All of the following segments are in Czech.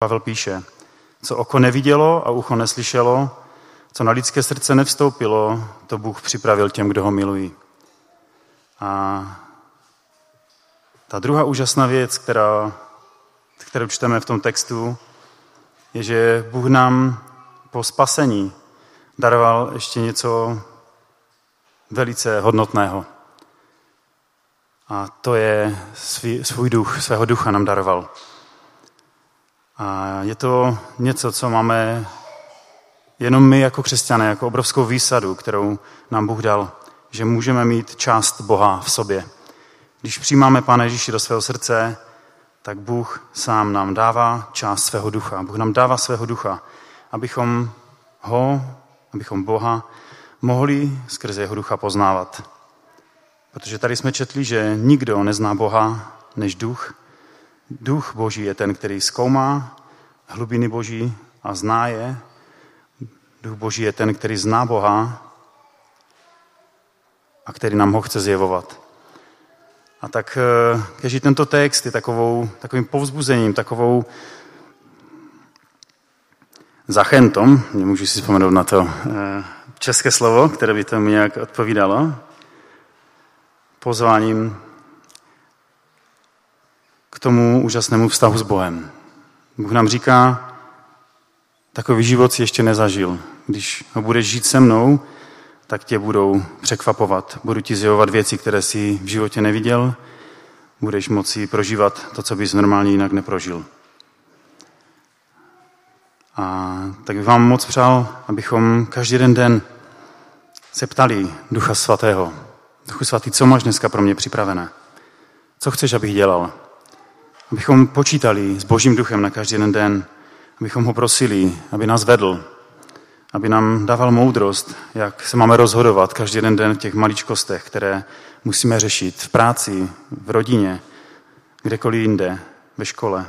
Pavel píše, co oko nevidělo a ucho neslyšelo, co na lidské srdce nevstoupilo, to Bůh připravil těm, kdo ho milují. A ta druhá úžasná věc, která, kterou čteme v tom textu, je, že Bůh nám po spasení daroval ještě něco velice hodnotného. A to je svý, svůj duch, svého ducha nám daroval. A je to něco, co máme jenom my jako křesťané, jako obrovskou výsadu, kterou nám Bůh dal, že můžeme mít část Boha v sobě. Když přijímáme Pána Ježíši do svého srdce, tak Bůh sám nám dává část svého ducha. Bůh nám dává svého ducha, abychom ho, abychom Boha mohli skrze jeho ducha poznávat. Protože tady jsme četli, že nikdo nezná Boha než duch. Duch Boží je ten, který zkoumá hlubiny Boží a zná je. Duch Boží je ten, který zná Boha a který nám ho chce zjevovat. A tak eh, každý tento text je takovou, takovým povzbuzením, takovou zachentom, nemůžu si vzpomenout na to eh, české slovo, které by tomu nějak odpovídalo, pozváním k tomu úžasnému vztahu s Bohem. Bůh nám říká, takový život si ještě nezažil. Když ho budeš žít se mnou, tak tě budou překvapovat. Budu ti zjevovat věci, které jsi v životě neviděl. Budeš moci prožívat to, co bys normálně jinak neprožil. A tak bych vám moc přál, abychom každý jeden den se ptali Ducha Svatého. Duchu Svatý, co máš dneska pro mě připravené? Co chceš, abych dělal? Abychom počítali s Božím duchem na každý jeden den, abychom ho prosili, aby nás vedl, aby nám dával moudrost, jak se máme rozhodovat každý jeden den v těch maličkostech, které musíme řešit v práci, v rodině, kdekoliv jinde, ve škole.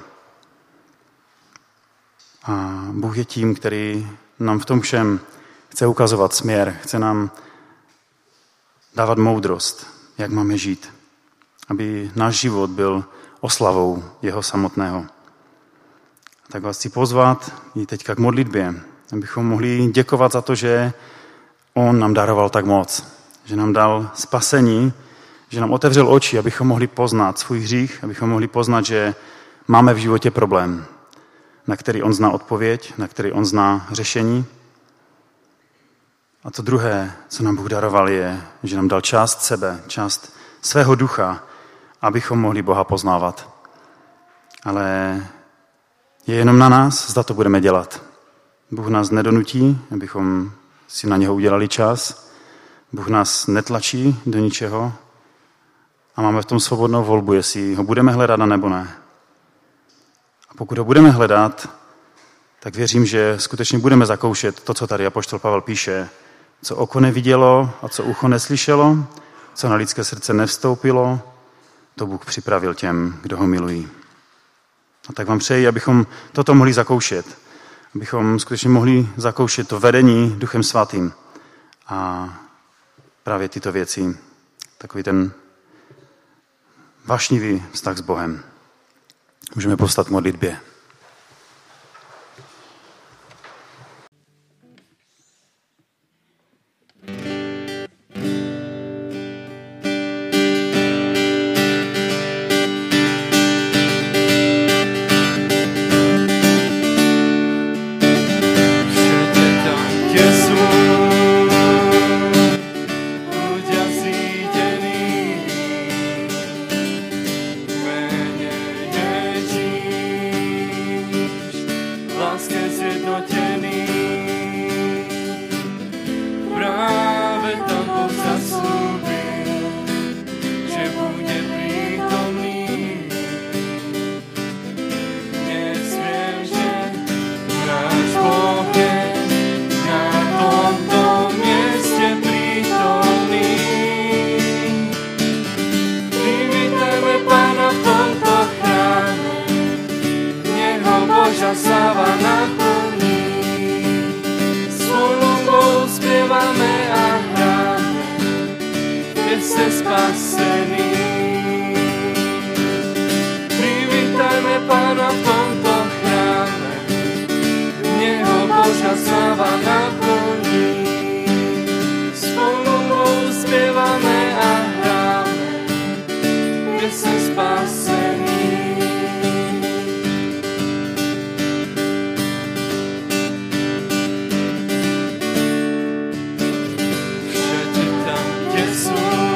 A Bůh je tím, který nám v tom všem chce ukazovat směr, chce nám dávat moudrost, jak máme žít, aby náš život byl oslavou jeho samotného. Tak vás chci pozvat i teďka k modlitbě, abychom mohli děkovat za to, že on nám daroval tak moc, že nám dal spasení, že nám otevřel oči, abychom mohli poznat svůj hřích, abychom mohli poznat, že máme v životě problém, na který on zná odpověď, na který on zná řešení. A to druhé, co nám Bůh daroval, je, že nám dal část sebe, část svého ducha, abychom mohli Boha poznávat. Ale je jenom na nás, zda to budeme dělat. Bůh nás nedonutí, abychom si na něho udělali čas. Bůh nás netlačí do ničeho a máme v tom svobodnou volbu, jestli ho budeme hledat, nebo ne. A pokud ho budeme hledat, tak věřím, že skutečně budeme zakoušet to, co tady Apoštol Pavel píše, co oko nevidělo a co ucho neslyšelo, co na lidské srdce nevstoupilo, to Bůh připravil těm, kdo ho milují. A tak vám přeji, abychom toto mohli zakoušet. Abychom skutečně mohli zakoušet to vedení Duchem Svatým. A právě tyto věci, takový ten vášnivý vztah s Bohem. Můžeme povstat modlitbě. Tam,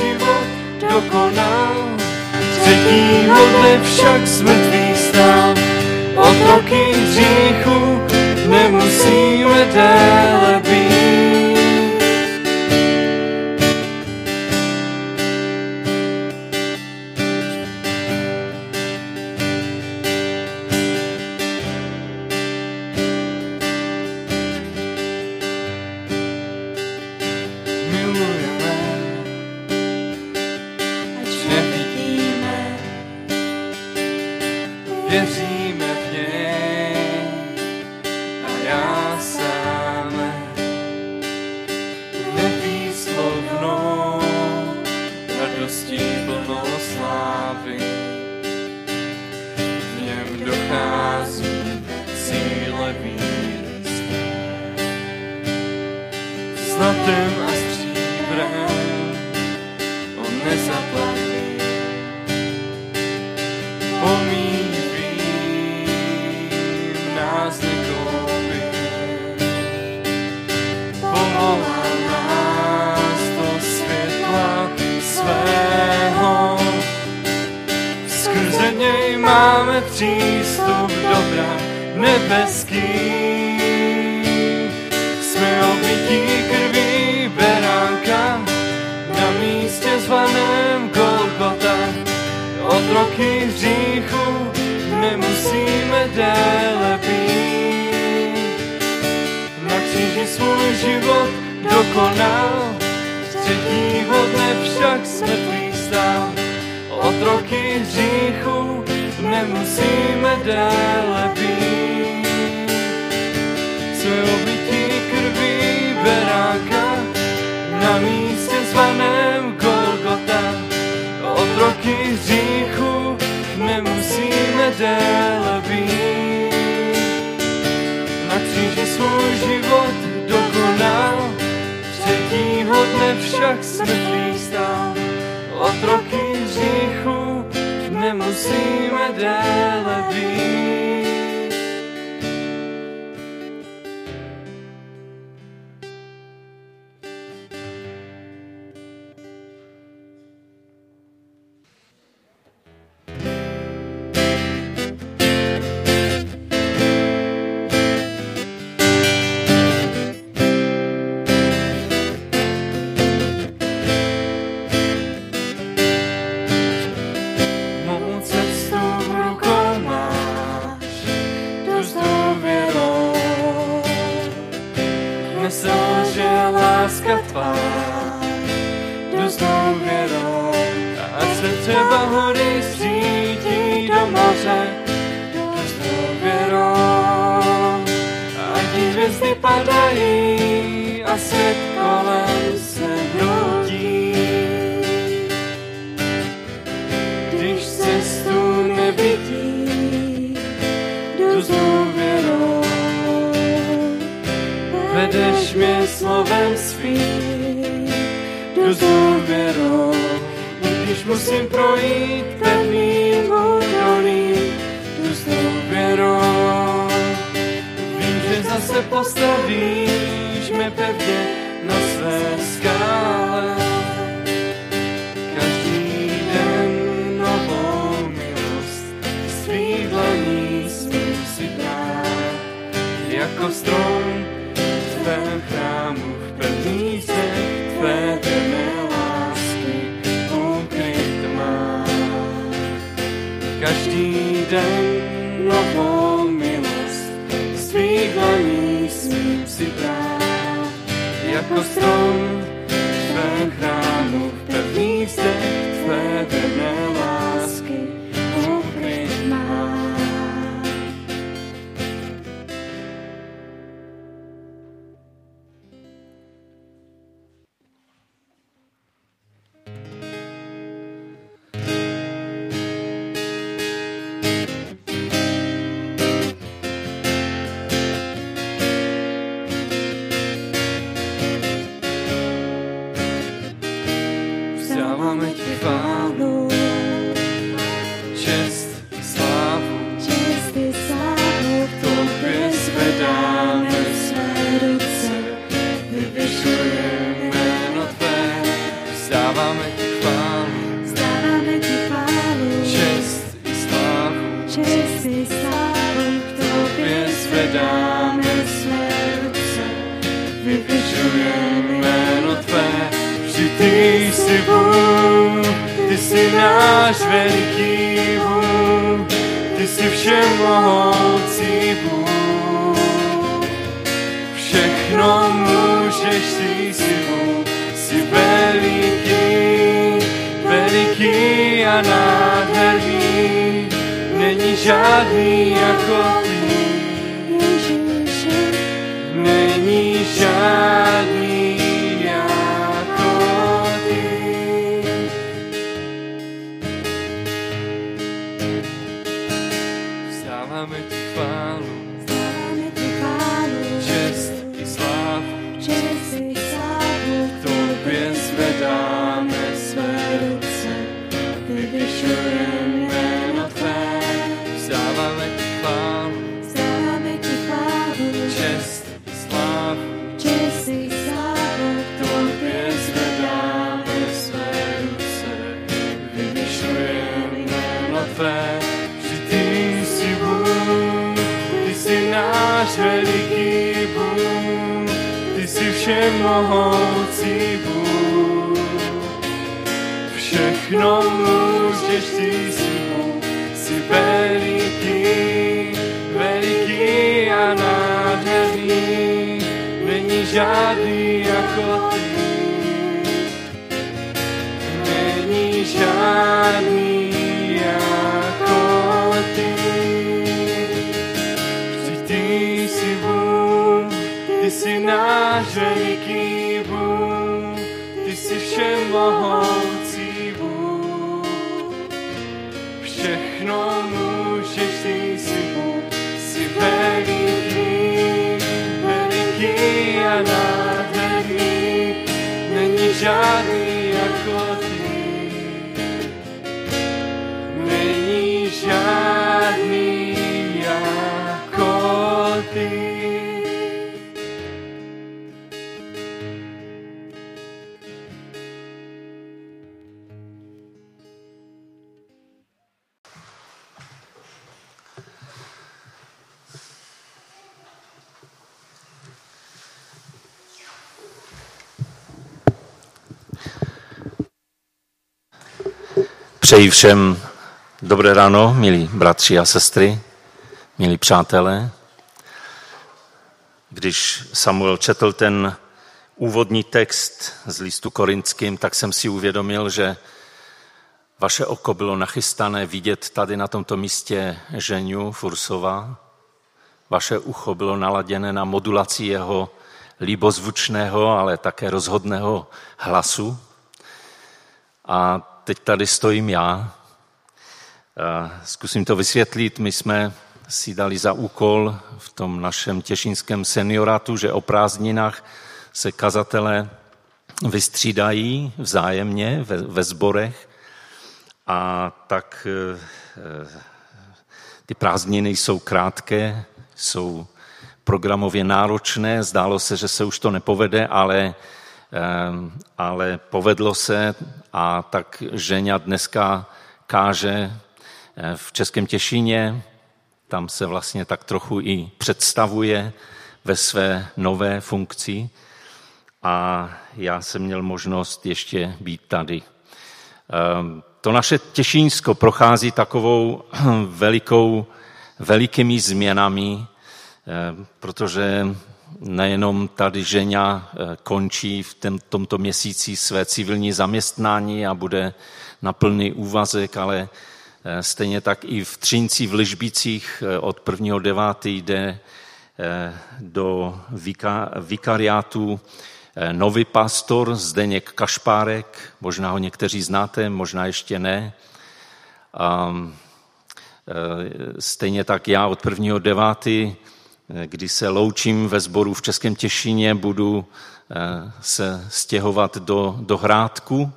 život dokonal. Třetího dne však smrtvý stál, otroky hříchu nemusíme dále být. život dokonal. Z třetího dne však smrtvý stál. Otroky hříchu nemusíme déle být. Jsme obytí krví beráka na místě zvaném Golgota. Od roky hříchu nemusíme déle být. Na kříži svůj život Každýho dne však světlý stán, otroky hříchů nemusíme déle být. s důvěrou, i když musím projít temným údolí, jdu s důvěrou. Vím, že zase postavíš mě pevně na své skále. strong. Jsi náš veliký Bůh, Ty jsi všemohoucí Bůh. Všechno můžeš, Ty jsi Bůh, jsi veliký, veliký a nádherný, není žádný jako Ty. Není žádný všemohoucí Bůh. Všechno můžeš, ty jsi Bůh, jsi veliký, veliký a nádherný, není žádný jako Všechno můžeš, ty jsi Bůh, jsi veliký, veliký a nádherný, není žádný jako ty. Přeji všem dobré ráno, milí bratři a sestry, milí přátelé. Když Samuel četl ten úvodní text z listu korinským, tak jsem si uvědomil, že vaše oko bylo nachystané vidět tady na tomto místě Ženiu Fursova. Vaše ucho bylo naladěné na modulaci jeho líbozvučného, ale také rozhodného hlasu. A teď tady stojím já. Zkusím to vysvětlit. My jsme si dali za úkol v tom našem těšínském seniorátu, že o prázdninách se kazatele vystřídají vzájemně ve, ve sborech a tak e, ty prázdniny jsou krátké, jsou programově náročné, zdálo se, že se už to nepovede, ale ale povedlo se a tak Ženя dneska káže v Českém Těšíně, tam se vlastně tak trochu i představuje ve své nové funkci a já jsem měl možnost ještě být tady. To naše Těšínsko prochází takovou velikou, velikými změnami, protože nejenom tady žena končí v tomto měsíci své civilní zaměstnání a bude na plný úvazek, ale stejně tak i v Třinci v Ližbicích od 1.9. jde do vikariátu nový pastor Zdeněk Kašpárek, možná ho někteří znáte, možná ještě ne. A stejně tak já od 1.9 kdy se loučím ve sboru v Českém Těšíně, budu se stěhovat do, do Hrádku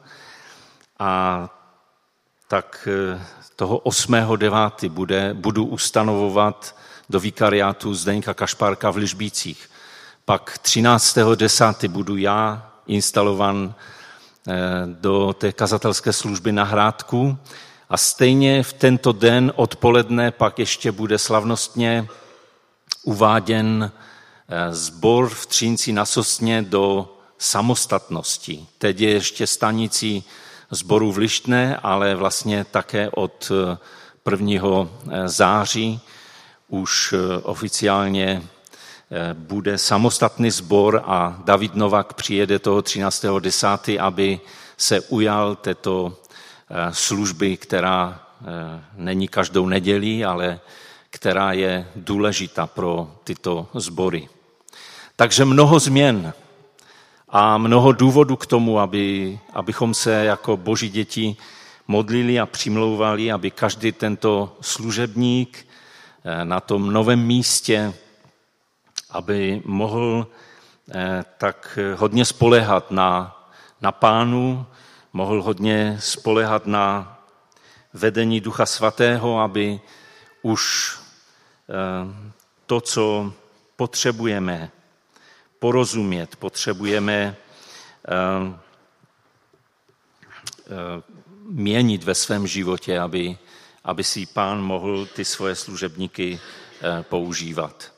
a tak toho 8.9. Bude, budu ustanovovat do vikariátu Zdeňka Kašpárka v Ližbících. Pak 13.10. budu já instalovan do té kazatelské služby na Hrádku a stejně v tento den odpoledne pak ještě bude slavnostně uváděn zbor v Třínci na Sosně do samostatnosti. Teď je ještě stanicí zboru v Lištné, ale vlastně také od 1. září už oficiálně bude samostatný sbor a David Novak přijede toho 13.10., aby se ujal této služby, která není každou nedělí, ale která je důležitá pro tyto sbory. Takže mnoho změn a mnoho důvodů k tomu, aby, abychom se jako boží děti modlili a přimlouvali, aby každý tento služebník eh, na tom novém místě, aby mohl eh, tak hodně spolehat na, na pánu, mohl hodně spolehat na vedení Ducha Svatého, aby už to, co potřebujeme porozumět, potřebujeme eh, eh, měnit ve svém životě, aby, aby si pán mohl ty svoje služebníky používat.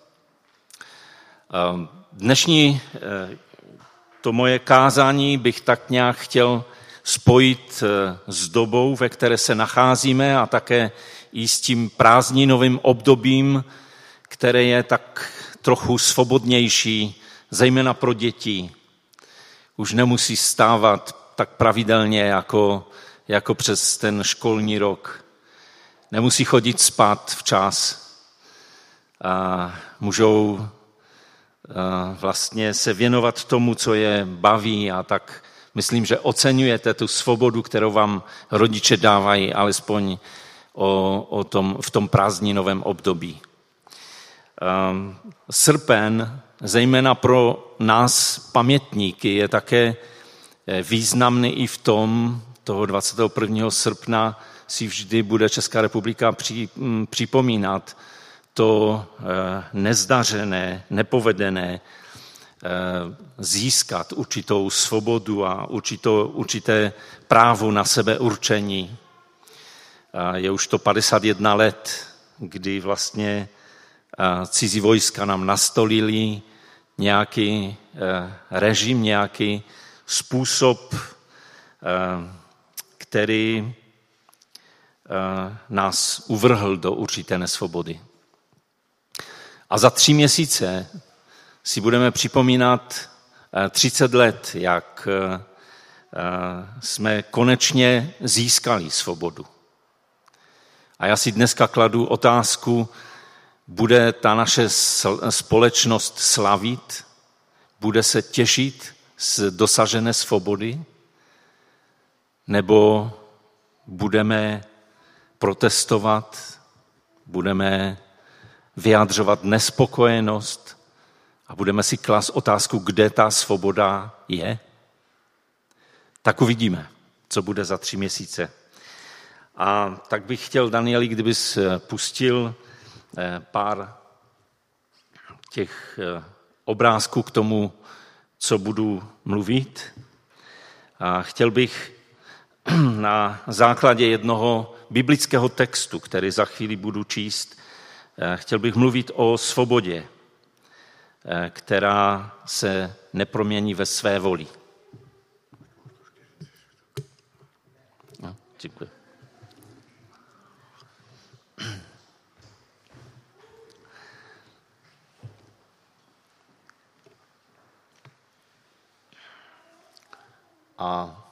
Dnešní to moje kázání bych tak nějak chtěl spojit eh, s dobou, ve které se nacházíme a také i s tím prázdninovým obdobím, které je tak trochu svobodnější, zejména pro děti. Už nemusí stávat tak pravidelně jako, jako přes ten školní rok. Nemusí chodit spát včas. A můžou vlastně se věnovat tomu, co je baví a tak Myslím, že oceňujete tu svobodu, kterou vám rodiče dávají, alespoň o, o tom, v tom prázdninovém období. Um, srpen, zejména pro nás pamětníky, je také eh, významný i v tom, toho 21. srpna si vždy bude Česká republika mm, připomínat to eh, nezdařené, nepovedené Eh, získat určitou svobodu a určité právo na sebe určení. Je už to 51 let, kdy vlastně cizí vojska nám nastolili nějaký eh, režim, nějaký způsob, který nás uvrhl do určité nesvobody. A za tři měsíce si budeme připomínat 30 eh, let, jak jsme konečně získali svobodu. A já si dneska kladu otázku, bude ta naše společnost slavit, bude se těšit z dosažené svobody, nebo budeme protestovat, budeme vyjadřovat nespokojenost, a budeme si klas otázku, kde ta svoboda je, tak uvidíme, co bude za tři měsíce. A tak bych chtěl, Danieli, kdybys eh, pustil eh, pár těch eh, obrázků k tomu, co budu mluvit. A chtěl bych na základě jednoho biblického textu, který za chvíli budu číst, chtěl bych mluvit o svobodě. Která se nepromění ve své voli. No, děkuji. A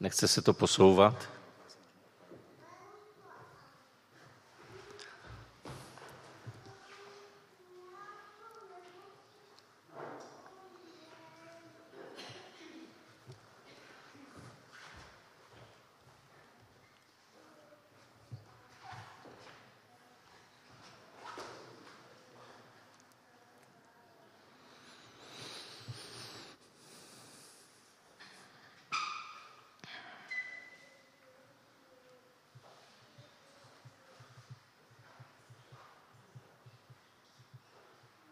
Nechce se to posouvat?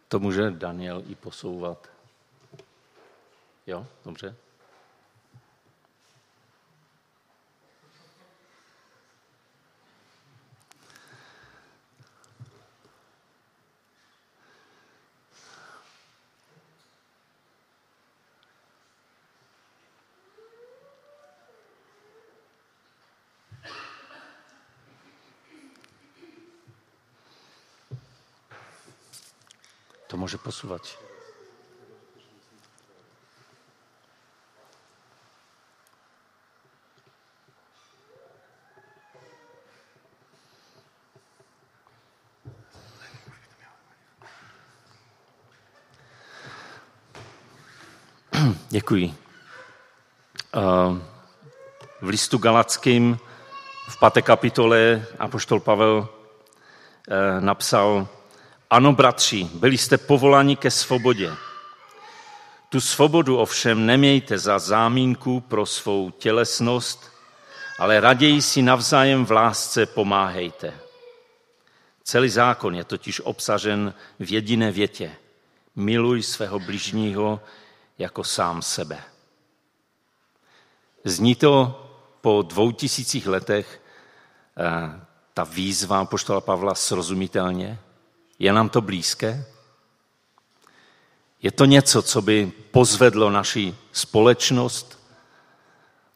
To může Daniel i posouvat. Jo, dobře. Může posouvat. Děkuji. Eh, v listu Galackým v páté kapitole Apoštol Pavel eh, napsal, ano, bratři, byli jste povoláni ke svobodě. Tu svobodu ovšem nemějte za zámínku pro svou tělesnost, ale raději si navzájem v lásce pomáhejte. Celý zákon je totiž obsažen v jediné větě. Miluj svého bližního jako sám sebe. Zní to po dvou tisících letech eh, ta výzva poštola Pavla srozumitelně? Je nám to blízké? Je to něco, co by pozvedlo naši společnost,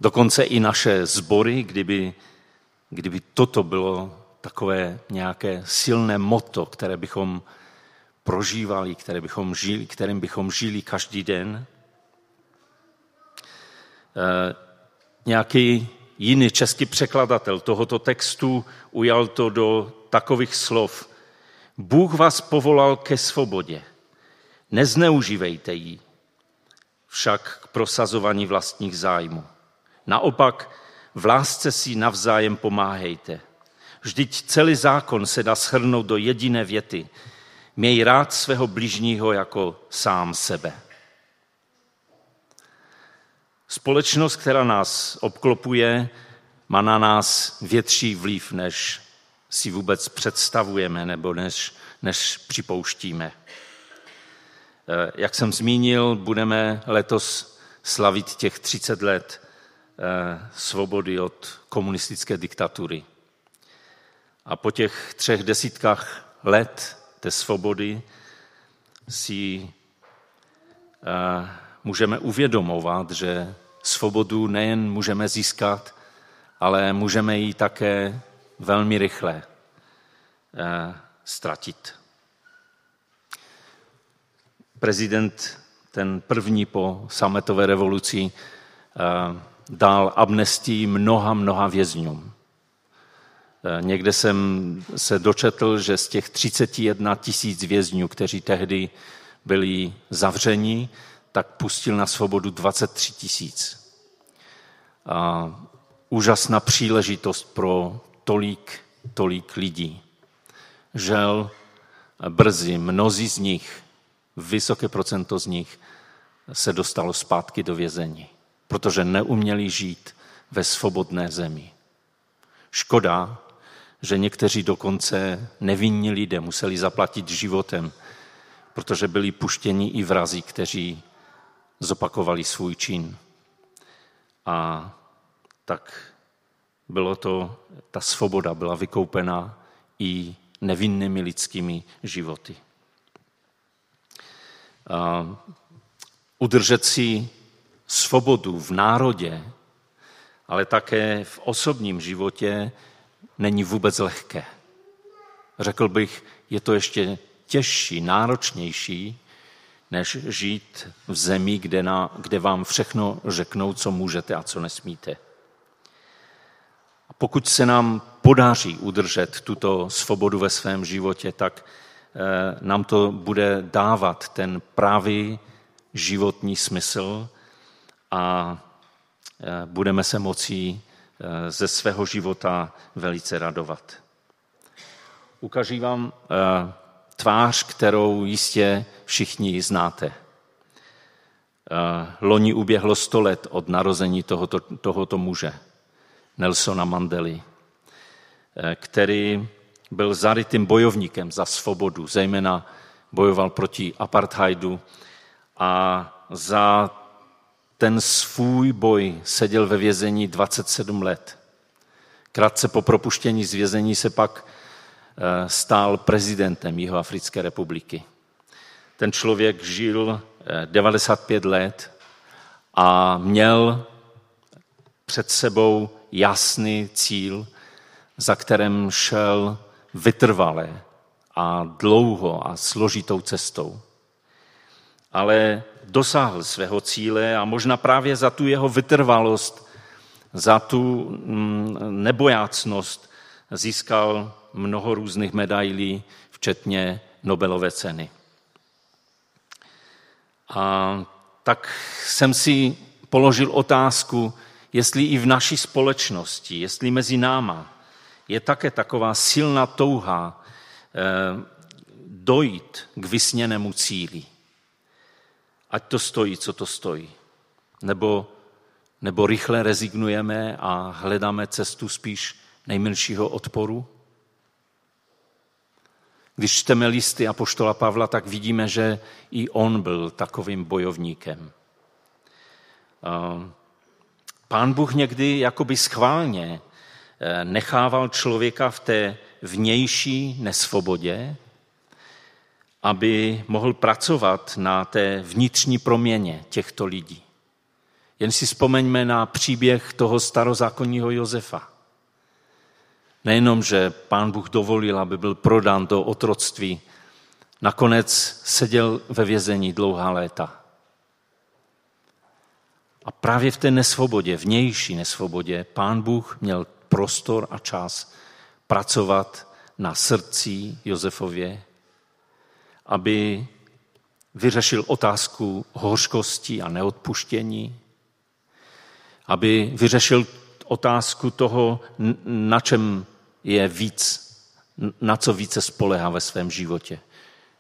dokonce i naše sbory, kdyby, kdyby toto bylo takové nějaké silné moto, které bychom prožívali, které bychom žili, kterým bychom žili každý den. E, nějaký jiný český překladatel tohoto textu ujal to do takových slov. Bůh vás povolal ke svobodě. Nezneužívejte ji však k prosazování vlastních zájmů. Naopak, v lásce si navzájem pomáhejte. Vždyť celý zákon se dá shrnout do jediné věty. Měj rád svého bližního jako sám sebe. Společnost, která nás obklopuje, má na nás větší vliv, než si vůbec představujeme nebo než, než připouštíme. Eh, jak jsem zmínil, budeme letos slavit těch 30 let eh, svobody od komunistické diktatury. A po těch třech desítkách let té svobody si eh, můžeme uvědomovat, že svobodu nejen můžeme získat, ale můžeme ji také velmi rychle eh, ztratit. Prezident, ten první po sametové revoluci, eh, dal amnestii mnoha, mnoha vězňům. Eh, někde jsem se dočetl, že z těch 31 tisíc vězňů, kteří tehdy byli zavřeni, tak pustil na svobodu 23 tisíc. Úžasná příležitost pro tolik, tolik lidí. Žel brzy mnozí z nich, vysoké procento z nich, se dostalo zpátky do vězení, protože neuměli žít ve svobodné zemi. Škoda, že někteří dokonce nevinní lidé museli zaplatit životem, protože byli puštěni i vrazí, kteří zopakovali svůj čin. A tak bylo to, ta svoboda byla vykoupena i nevinnými lidskými životy. A udržet si svobodu v národě, ale také v osobním životě není vůbec lehké. Řekl bych, je to ještě těžší, náročnější, než žít v zemi, kde, na, kde vám všechno řeknou, co můžete a co nesmíte. Pokud se nám podaří udržet tuto svobodu ve svém životě, tak eh, nám to bude dávat ten pravý životní smysl a eh, budeme se moci eh, ze svého života velice radovat. Ukaží vám tvář, kterou jistě všichni znáte. Loni uběhlo sto let od narození tohoto, tohoto muže, Nelsona Mandely, který byl zarytým bojovníkem za svobodu, zejména bojoval proti apartheidu a za ten svůj boj seděl ve vězení 27 let. Krátce po propuštění z vězení se pak Eh, stál prezidentem Jihoafrické republiky. Ten člověk žil 95 eh, let a měl před sebou jasný cíl, za kterým šel vytrvale a dlouho a složitou cestou. ale dosáhl svého cíle a možná právě za tu jeho vytrvalost, za tu mm, nebojácnost získal mnoho různých medailí, včetně Nobelové ceny. A tak jsem si položil otázku, jestli i v naší společnosti, jestli mezi náma je také taková silná touha eh, dojít k vysněnému cíli. Ať to stojí, co to stojí. Nebo, nebo rychle rezignujeme a hledáme cestu spíš nejmenšího odporu. Když čteme listy Apoštola Pavla, tak vidíme, že i on byl takovým bojovníkem. Pán Bůh někdy jakoby schválně eh, nechával člověka v té vnější nesvobodě, aby mohl pracovat na té vnitřní proměně těchto lidí. Jen si vzpomeňme na příběh toho starozákonního Josefa. Nejenom, že pán Bůh dovolil, aby byl prodán do otroctví, nakonec seděl ve vězení dlouhá léta. A právě v té nesvobodě, vnější nesvobodě, pán Bůh měl prostor a čas pracovat na srdci Josefově, aby vyřešil otázku hořkosti a neodpuštění, aby vyřešil otázku toho, na čem je víc, na co více spolehá ve svém životě.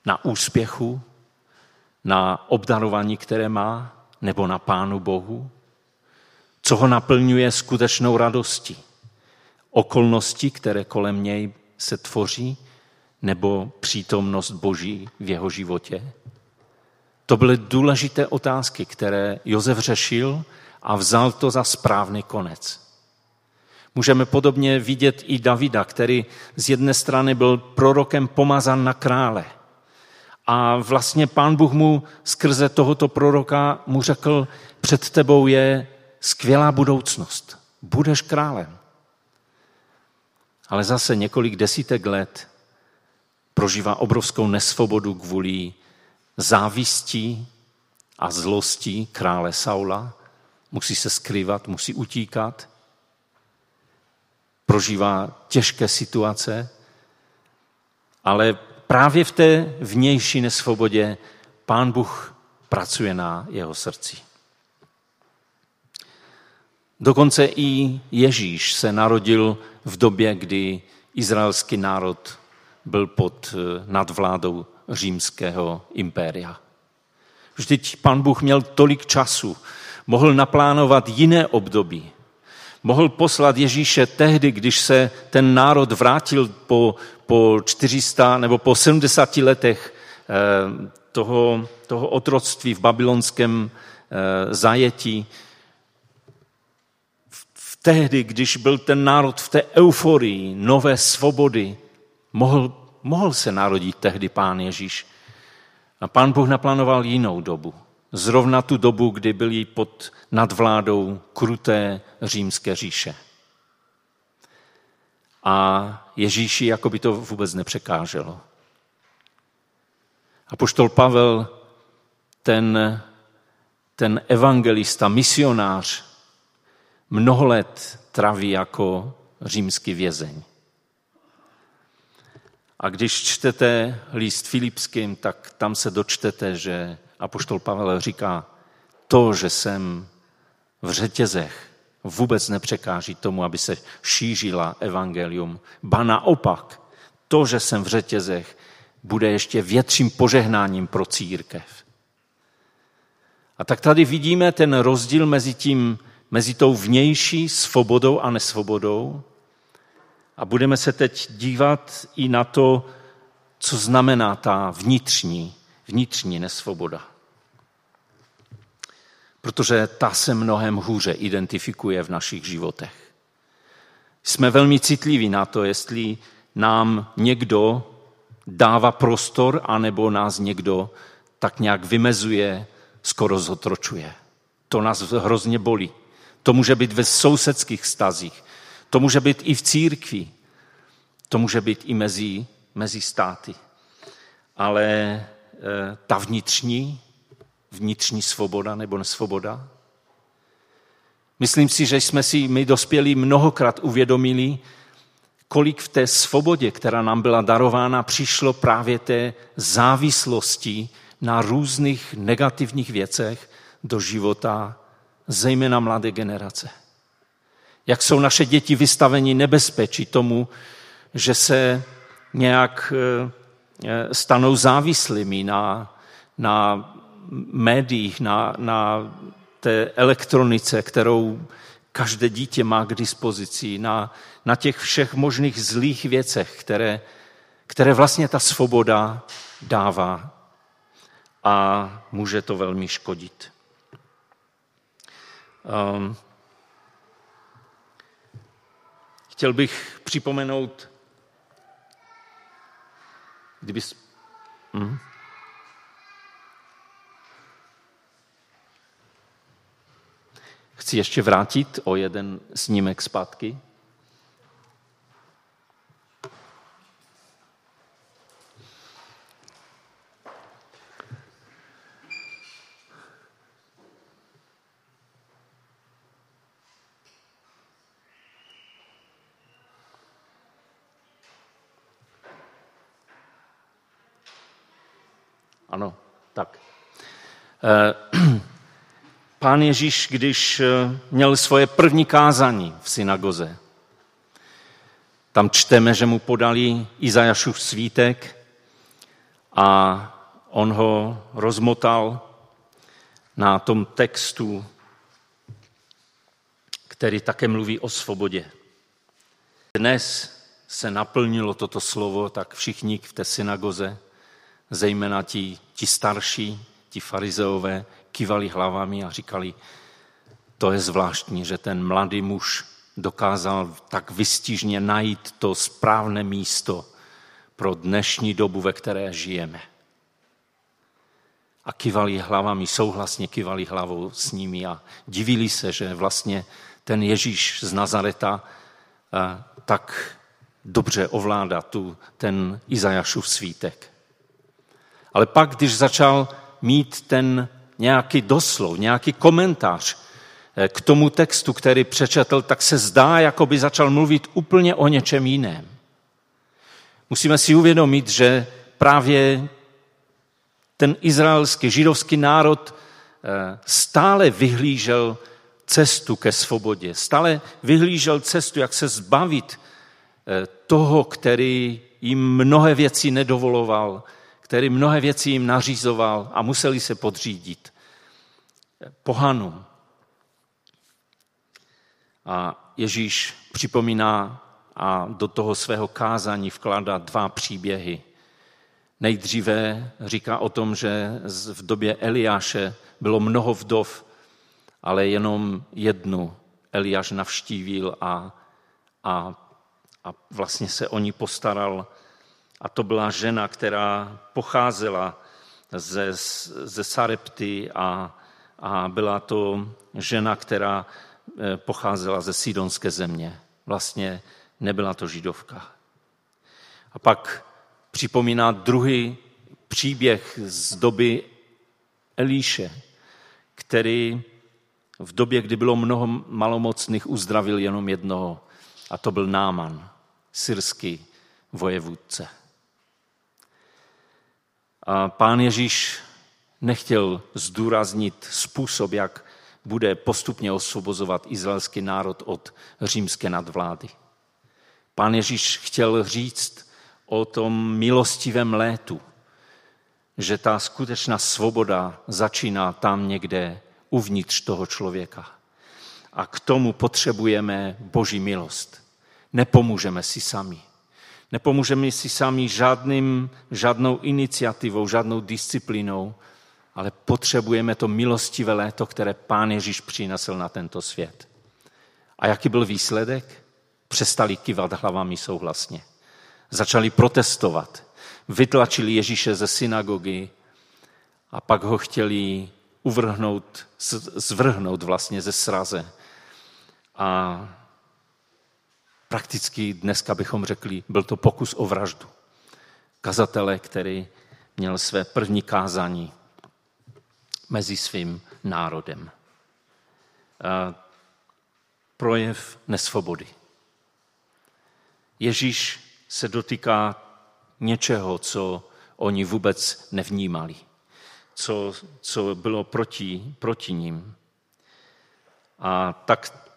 Na úspěchu, na obdarování, které má, nebo na Pánu Bohu? Co ho naplňuje skutečnou radostí? Okolnosti, které kolem něj se tvoří, nebo přítomnost Boží v jeho životě? To byly důležité otázky, které Josef řešil a vzal to za správný konec. Můžeme podobně vidět i Davida, který z jedné strany byl prorokem pomazan na krále. A vlastně pán Bůh mu skrze tohoto proroka mu řekl, před tebou je skvělá budoucnost. Budeš králem. Ale zase několik desítek let prožívá obrovskou nesvobodu kvůli závistí a zlostí krále Saula. Musí se skrývat, musí utíkat prožívá těžké situace, ale právě v té vnější nesvobodě pán Bůh pracuje na jeho srdci. Dokonce i Ježíš se narodil v době, kdy izraelský národ byl pod eh, nadvládou římského impéria. Vždyť pan Bůh měl tolik času, mohl naplánovat jiné období, mohl poslat Ježíše tehdy, když se ten národ vrátil po, po 400 nebo po 70 letech eh, toho, toho otroctví v babylonském eh, zajetí. V tehdy, když byl ten národ v té euforii nové svobody, mohl, mohl se narodit tehdy pán Ježíš. A pán Bůh naplánoval jinou dobu zrovna tu dobu, kdy byli pod nadvládou kruté římské říše. A Ježíši jako by to vůbec nepřekáželo. A poštol Pavel, ten, ten evangelista, misionář, mnoho let traví jako římský vězeň. A když čtete list Filipským, tak tam se dočtete, že Apoštol Pavel říká, to, že jsem v řetězech, vůbec nepřekáží tomu, aby se šířila evangelium. Ba naopak, to, že jsem v řetězech, bude ještě větším požehnáním pro církev. A tak tady vidíme ten rozdíl mezi, tím, mezi tou vnější svobodou a nesvobodou. A budeme se teď dívat i na to, co znamená ta vnitřní, vnitřní nesvoboda protože ta se mnohem hůře identifikuje v našich životech. Jsme velmi citliví na to, jestli nám někdo dává prostor, anebo nás někdo tak nějak vymezuje, skoro zotročuje. To nás hrozně bolí. To může být ve sousedských stazích, to může být i v církvi, to může být i mezi, mezi státy. Ale e, ta vnitřní vnitřní svoboda nebo nesvoboda? Myslím si, že jsme si my dospělí mnohokrát uvědomili, kolik v té svobodě, která nám byla darována, přišlo právě té závislosti na různých negativních věcech do života, zejména mladé generace. Jak jsou naše děti vystaveni nebezpečí tomu, že se nějak eh, eh, stanou závislými na, na médiích, na, na té elektronice, kterou každé dítě má k dispozici, na, na těch všech možných zlých věcech, které, které vlastně ta svoboda dává a může to velmi škodit. Um, chtěl bych připomenout, kdyby... Hm? Chci ještě vrátit o jeden snímek zpátky. Ano, tak. Eh, pán Ježíš, když eh, měl svoje první kázání v synagoze, tam čteme, že mu podali Izajašův svítek a on ho rozmotal na tom textu, který také mluví o svobodě. Dnes se naplnilo toto slovo, tak všichni v té synagoze zejména ti, ti starší, ti farizeové, kývali hlavami a říkali, to je zvláštní, že ten mladý muž dokázal tak vystižně najít to správné místo pro dnešní dobu, ve které žijeme. A kývali hlavami, souhlasně kývali hlavou s nimi a divili se, že vlastně ten Ježíš z Nazareta eh, tak dobře ovládá tu, ten Izajašův svítek. Ale pak, když začal mít ten nějaký doslov, nějaký komentář eh, k tomu textu, který přečetl, tak se zdá, jako by začal mluvit úplně o něčem jiném. Musíme si uvědomit, že právě ten izraelský, židovský národ eh, stále vyhlížel cestu ke svobodě, stále vyhlížel cestu, jak se zbavit eh, toho, který jim mnohé věci nedovoloval, který mnohé věci jim nařizoval a museli se podřídit pohanům. A Ježíš připomíná a do toho svého kázání vkládá dva příběhy. Nejdříve říká o tom, že v době Eliáše bylo mnoho vdov, ale jenom jednu Eliáš navštívil a, a, a vlastně se o ní postaral a to byla žena, která pocházela ze, ze Sarepty a, a byla to žena, která eh, pocházela ze Sidonské země. Vlastně nebyla to židovka. A pak připomíná druhý příběh z doby Elíše, který v době, kdy bylo mnoho malomocných, uzdravil jenom jednoho. A to byl Náman, syrský vojevůdce. Pán Ježíš nechtěl zdůraznit způsob, jak bude postupně osvobozovat izraelský národ od římské nadvlády. Pán Ježíš chtěl říct o tom milostivém létu, že ta skutečná svoboda začíná tam někde uvnitř toho člověka. A k tomu potřebujeme Boží milost. Nepomůžeme si sami. Nepomůžeme si sami žádným, žádnou iniciativou, žádnou disciplínou, ale potřebujeme to milostivé léto, které Pán Ježíš přinesl na tento svět. A jaký byl výsledek? Přestali kivat hlavami souhlasně. Začali protestovat. Vytlačili Ježíše ze synagogy a pak ho chtěli uvrhnout, zvrhnout vlastně ze sraze. A prakticky dneska bychom řekli, byl to pokus o vraždu. Kazatele, který měl své první kázání, mezi svým národem. A projev nesvobody. Ježíš se dotýká něčeho, co oni vůbec nevnímali, co, co bylo proti, proti ním. A tak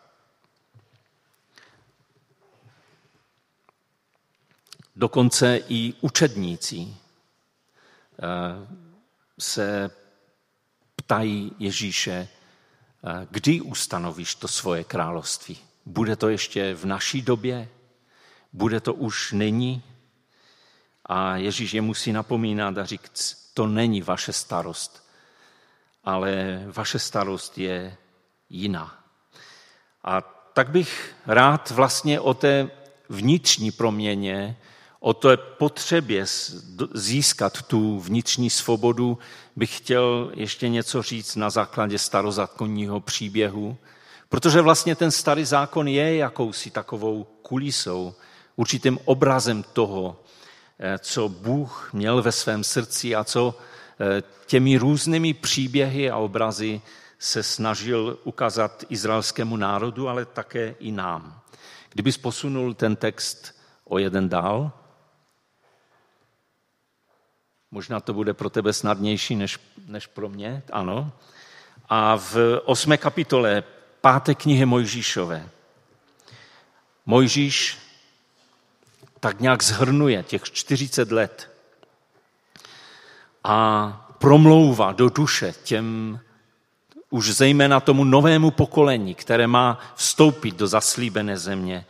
dokonce i učedníci eh, se ptají Ježíše, eh, kdy ustanovíš to svoje království? Bude to ještě v naší době? Bude to už nyní? A Ježíš je musí napomínat a říct, to není vaše starost, ale vaše starost je jiná. A tak bych rád vlastně o té vnitřní proměně, o té potřebě získat tu vnitřní svobodu, bych chtěl ještě něco říct na základě starozákonního příběhu, protože vlastně ten starý zákon je jakousi takovou kulisou, určitým obrazem toho, eh, co Bůh měl ve svém srdci a co eh, těmi různými příběhy a obrazy se snažil ukázat izraelskému národu, ale také i nám. Kdybys posunul ten text o jeden dál, možná to bude pro tebe snadnější než, než pro mě, ano. A v osmé kapitole páté knihy Mojžíšové Mojžíš tak nějak zhrnuje těch 40 let a promlouvá do duše těm už zejména tomu novému pokolení, které má vstoupit do zaslíbené země.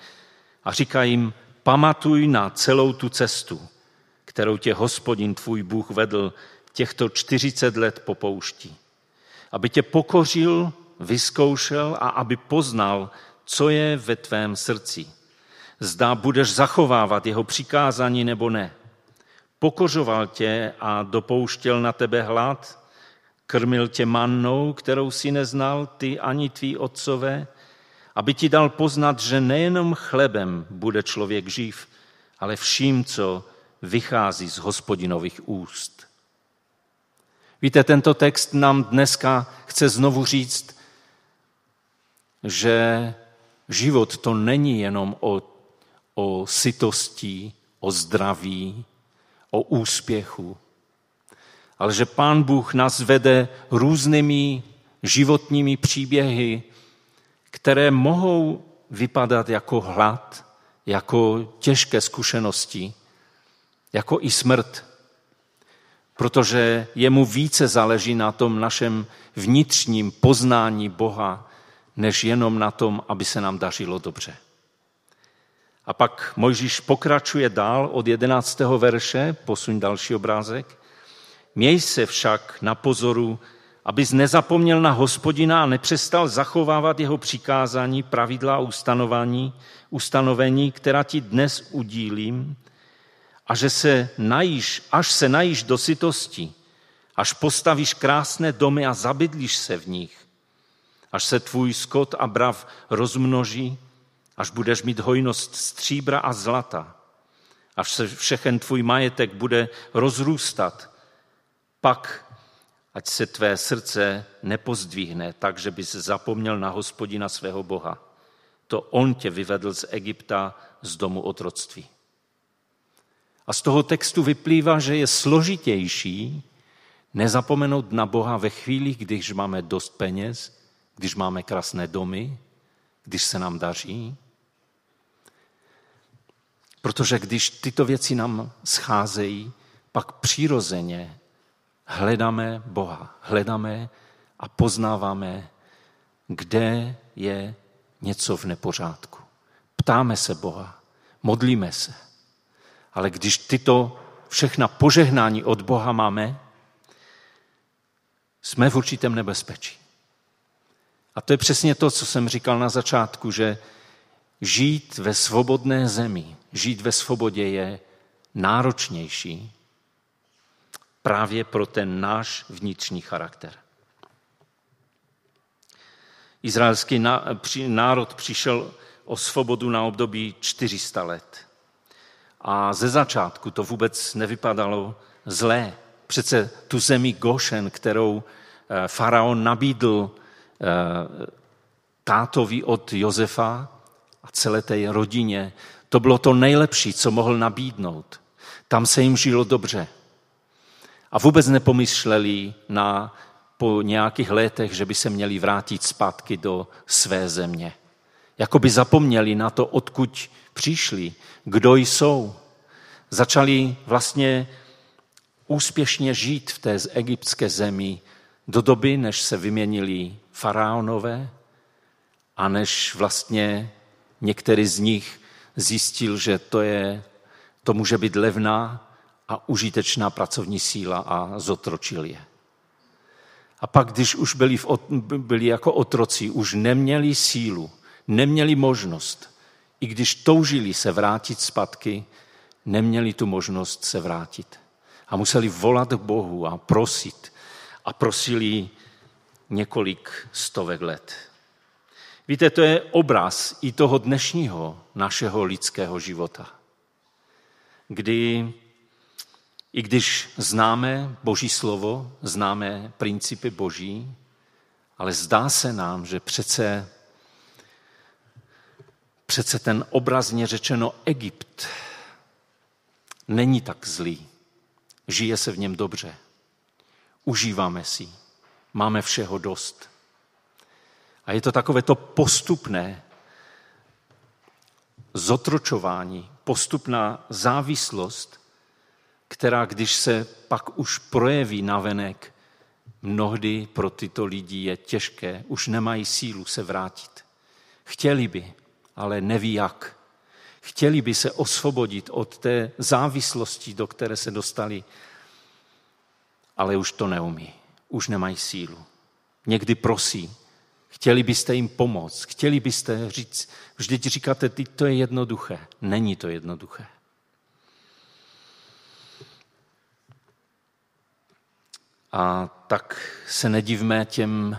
A říká jim, pamatuj na celou tu cestu, kterou tě hospodin tvůj Bůh vedl těchto 40 let po poušti. Aby tě pokořil, vyzkoušel a aby poznal, co je ve tvém srdci. Zda budeš zachovávat jeho přikázání nebo ne. Pokořoval tě a dopouštěl na tebe hlad, Krmil tě mannou, kterou si neznal ty ani tví otcové, aby ti dal poznat, že nejenom chlebem bude člověk živ, ale vším, co vychází z hospodinových úst. Víte, tento text nám dneska chce znovu říct, že život to není jenom o, o sytosti, o zdraví, o úspěchu, ale že Pán Bůh nás vede různými životními příběhy, které mohou vypadat jako hlad, jako těžké zkušenosti, jako i smrt, protože jemu více záleží na tom našem vnitřním poznání Boha, než jenom na tom, aby se nám dařilo dobře. A pak Mojžíš pokračuje dál od jedenáctého verše, posuň další obrázek. Měj se však na pozoru, abys nezapomněl na hospodina a nepřestal zachovávat jeho přikázání, pravidla a ustanovení, ustanovení, která ti dnes udílím, a že se najíš, až se najíš do sytosti, až postavíš krásné domy a zabydlíš se v nich, až se tvůj skot a brav rozmnoží, až budeš mít hojnost stříbra a zlata, až se všechen tvůj majetek bude rozrůstat, pak ať se tvé srdce nepozdvihne tak, že bys zapomněl na hospodina svého Boha. To on tě vyvedl z Egypta z domu otroctví. A z toho textu vyplývá, že je složitější nezapomenout na Boha ve chvíli, když máme dost peněz, když máme krásné domy, když se nám daří. Protože když tyto věci nám scházejí, pak přirozeně hledáme Boha, hledáme a poznáváme, kde je něco v nepořádku. Ptáme se Boha, modlíme se. Ale když tyto všechna požehnání od Boha máme, jsme v určitém nebezpečí. A to je přesně to, co jsem říkal na začátku, že žít ve svobodné zemi, žít ve svobodě je náročnější, právě pro ten náš vnitřní charakter. Izraelský národ přišel o svobodu na období 400 let. A ze začátku to vůbec nevypadalo zlé. Přece tu zemi Gošen, kterou eh, faraon nabídl eh, tátovi od Josefa a celé té rodině, to bylo to nejlepší, co mohl nabídnout. Tam se jim žilo dobře. A vůbec nepomyšleli na po nějakých letech, že by se měli vrátit zpátky do své země. Jakoby zapomněli na to, odkud přišli, kdo jsou. Začali vlastně úspěšně žít v té egyptské zemi do doby, než se vyměnili faraonové a než vlastně některý z nich zjistil, že to, je, to může být levná a užitečná pracovní síla a zotročil je. A pak, když už byli, v, byli jako otroci, už neměli sílu, neměli možnost, i když toužili se vrátit zpátky, neměli tu možnost se vrátit. A museli volat k Bohu a prosit. A prosili několik stovek let. Víte, to je obraz i toho dnešního našeho lidského života, kdy i když známe Boží slovo, známe principy Boží, ale zdá se nám, že přece, přece ten obrazně řečeno Egypt není tak zlý. Žije se v něm dobře. Užíváme si. Máme všeho dost. A je to takové to postupné zotročování, postupná závislost, která když se pak už projeví navenek, mnohdy pro tyto lidi je těžké, už nemají sílu se vrátit. Chtěli by, ale neví jak. Chtěli by se osvobodit od té závislosti, do které se dostali, ale už to neumí. Už nemají sílu. Někdy prosí, chtěli byste jim pomoct, chtěli byste říct, vždyť říkáte, ty to je jednoduché. Není to jednoduché. A tak se nedivme těm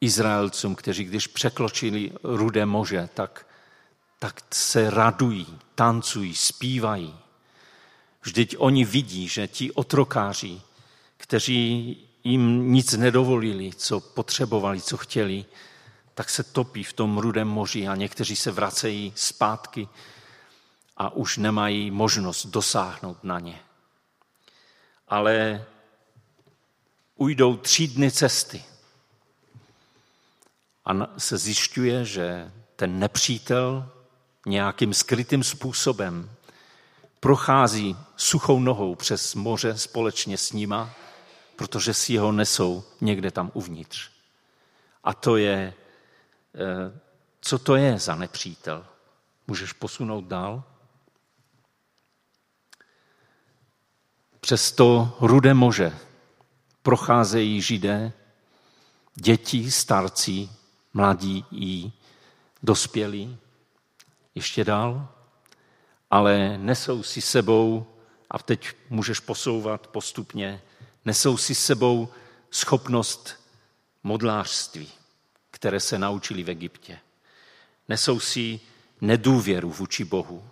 Izraelcům, kteří když překločili rudé moře, tak, tak se radují, tancují, zpívají. Vždyť oni vidí, že ti otrokáři, kteří jim nic nedovolili, co potřebovali, co chtěli, tak se topí v tom rudém moři a někteří se vracejí zpátky a už nemají možnost dosáhnout na ně. Ale ujdou tři dny cesty. A se zjišťuje, že ten nepřítel nějakým skrytým způsobem prochází suchou nohou přes moře společně s nima, protože si ho nesou někde tam uvnitř. A to je, eh, co to je za nepřítel? Můžeš posunout dál? Přes to rudé moře procházejí židé, děti, starci, mladí i dospělí, ještě dál, ale nesou si sebou, a teď můžeš posouvat postupně, nesou si sebou schopnost modlářství, které se naučili v Egyptě. Nesou si nedůvěru vůči Bohu.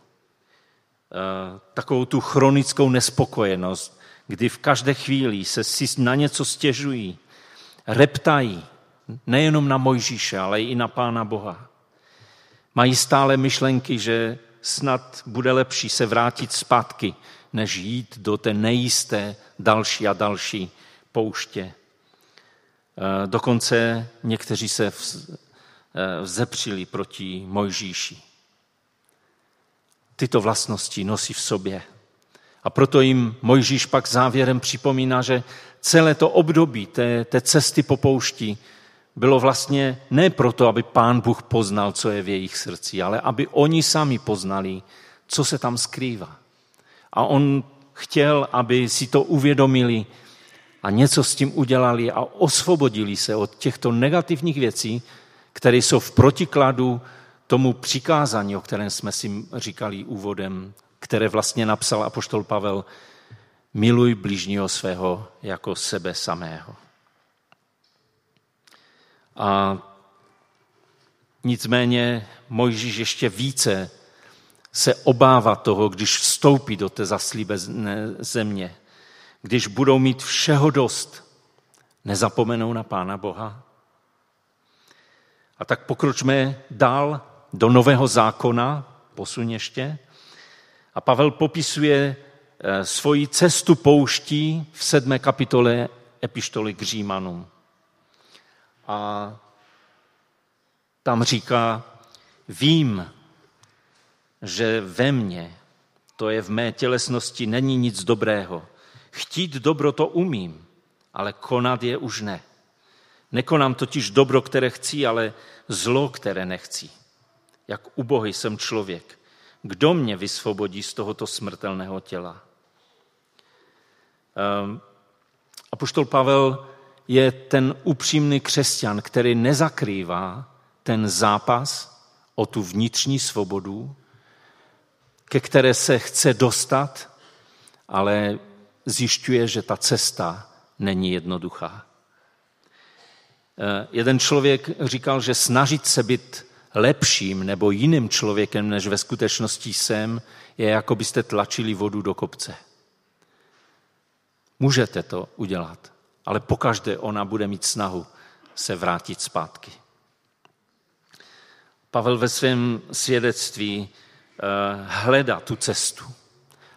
Eh, takovou tu chronickou nespokojenost, kdy v každé chvíli se si na něco stěžují, reptají, nejenom na Mojžíše, ale i na Pána Boha. Mají stále myšlenky, že snad bude lepší se vrátit zpátky, než jít do té nejisté další a další pouště. E, dokonce někteří se e, vzepřili proti Mojžíši. Tyto vlastnosti nosí v sobě a proto jim Mojžíš pak závěrem připomíná, že celé to období té, té cesty po poušti bylo vlastně ne proto, aby pán Bůh poznal, co je v jejich srdci, ale aby oni sami poznali, co se tam skrývá. A on chtěl, aby si to uvědomili a něco s tím udělali a osvobodili se od těchto negativních věcí, které jsou v protikladu tomu přikázání, o kterém jsme si říkali úvodem které vlastně napsal apoštol Pavel, miluj blížního svého jako sebe samého. A nicméně Mojžíš ještě více se obává toho, když vstoupí do té zaslíbené země, když budou mít všeho dost Nezapomenou na Pána Boha? A tak pokročme dál do Nového zákona, posun ještě. A Pavel popisuje eh, svoji cestu pouští v sedmé kapitole epištoly k Římanům. A tam říká, vím, že ve mně, to je v mé tělesnosti, není nic dobrého. Chtít dobro to umím, ale konat je už ne. Nekonám totiž dobro, které chci, ale zlo, které nechci. Jak ubohý jsem člověk. Kdo mě vysvobodí z tohoto smrtelného těla? Um, Apoštol Pavel je ten upřímný křesťan, který nezakrývá ten zápas o tu vnitřní svobodu, ke které se chce dostat, ale zjišťuje, že ta cesta není jednoduchá. Eh, jeden člověk říkal, že snažit se být lepším nebo jiným člověkem, než ve skutečnosti jsem, je jako byste tlačili vodu do kopce. Můžete to udělat, ale pokaždé ona bude mít snahu se vrátit zpátky. Pavel ve svém svědectví eh, hledá tu cestu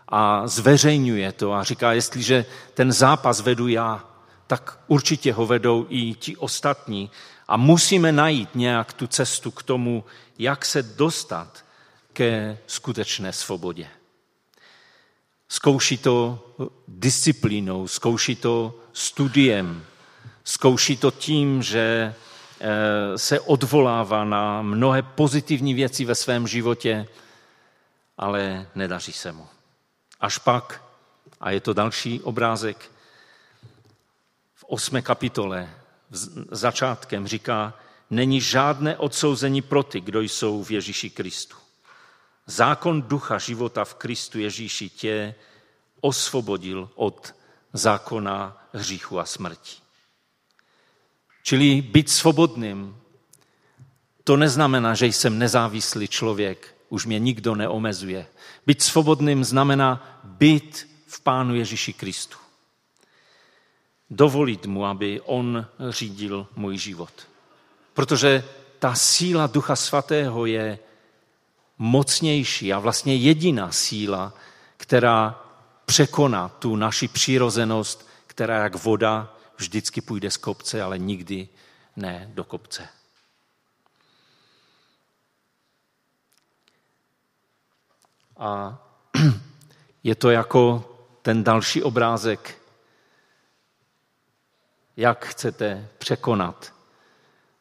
a zveřejňuje to a říká, jestliže ten zápas vedu já, tak určitě ho vedou i ti ostatní. A musíme najít nějak tu cestu k tomu, jak se dostat ke skutečné svobodě. Zkouší to disciplínou, zkouší to studiem, zkouší to tím, že eh, se odvolává na mnohé pozitivní věci ve svém životě, ale nedaří se mu. Až pak, a je to další obrázek, v osmé kapitole začátkem říká, není žádné odsouzení pro ty, kdo jsou v Ježíši Kristu. Zákon ducha života v Kristu Ježíši tě osvobodil od zákona hříchu a smrti. Čili být svobodným, to neznamená, že jsem nezávislý člověk, už mě nikdo neomezuje. Být svobodným znamená být v Pánu Ježíši Kristu. Dovolit mu, aby on řídil můj život. Protože ta síla Ducha Svatého je mocnější a vlastně jediná síla, která překoná tu naši přirozenost, která jak voda vždycky půjde z kopce, ale nikdy ne do kopce. A je to jako ten další obrázek, jak chcete překonat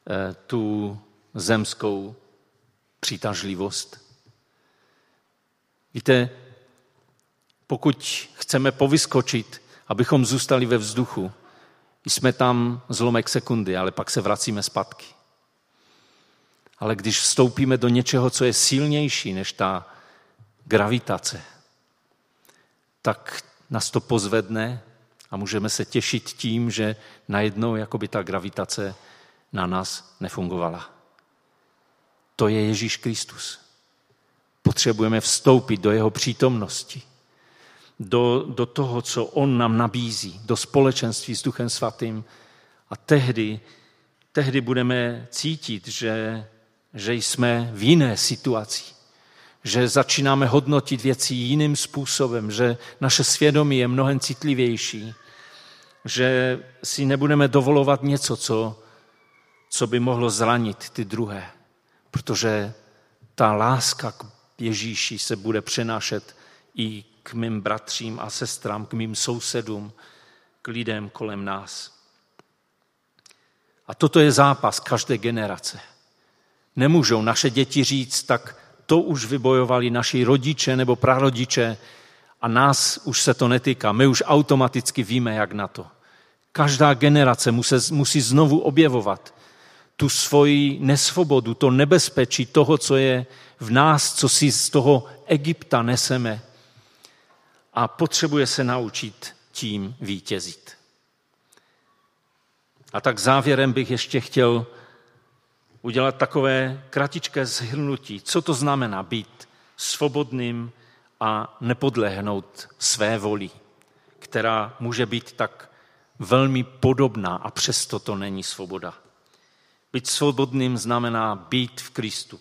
eh, tu zemskou přitažlivost. Víte, pokud chceme povyskočit, abychom zůstali ve vzduchu, jsme tam zlomek sekundy, ale pak se vracíme zpátky. Ale když vstoupíme do něčeho, co je silnější než ta gravitace, tak nás to pozvedne a můžeme se těšit tím, že najednou jakoby ta gravitace na nás nefungovala. To je Ježíš Kristus. Potřebujeme vstoupit do jeho přítomnosti, do, do toho, co on nám nabízí, do společenství s Duchem Svatým. A tehdy, tehdy budeme cítit, že, že jsme v jiné situaci že začínáme hodnotit věci jiným způsobem, že naše svědomí je mnohem citlivější, že si nebudeme dovolovat něco, co, co by mohlo zranit ty druhé, protože ta láska k Ježíši se bude přenášet i k mým bratřím a sestrám, k mým sousedům, k lidem kolem nás. A toto je zápas každé generace. Nemůžou naše děti říct, tak to už vybojovali naši rodiče nebo prarodiče a nás už se to netýká. My už automaticky víme, jak na to. Každá generace musí, musí znovu objevovat tu svoji nesvobodu, to nebezpečí toho, co je v nás, co si z toho Egypta neseme. A potřebuje se naučit tím vítězit. A tak závěrem bych ještě chtěl udělat takové kratičké zhrnutí, co to znamená být svobodným a nepodlehnout své voli, která může být tak velmi podobná a přesto to není svoboda. Být svobodným znamená být v Kristu.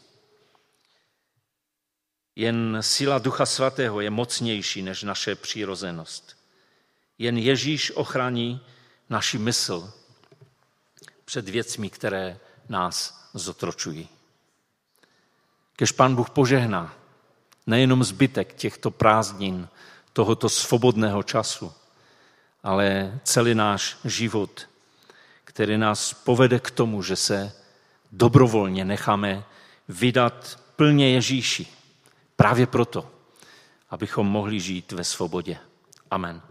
Jen síla Ducha Svatého je mocnější než naše přirozenost. Jen Ježíš ochrání naši mysl před věcmi, které nás zotročují. Kež Pán Bůh požehná nejenom zbytek těchto prázdnin, tohoto svobodného času, ale celý náš život, který nás povede k tomu, že se dobrovolně necháme vydat plně Ježíši. Právě proto, abychom mohli žít ve svobodě. Amen.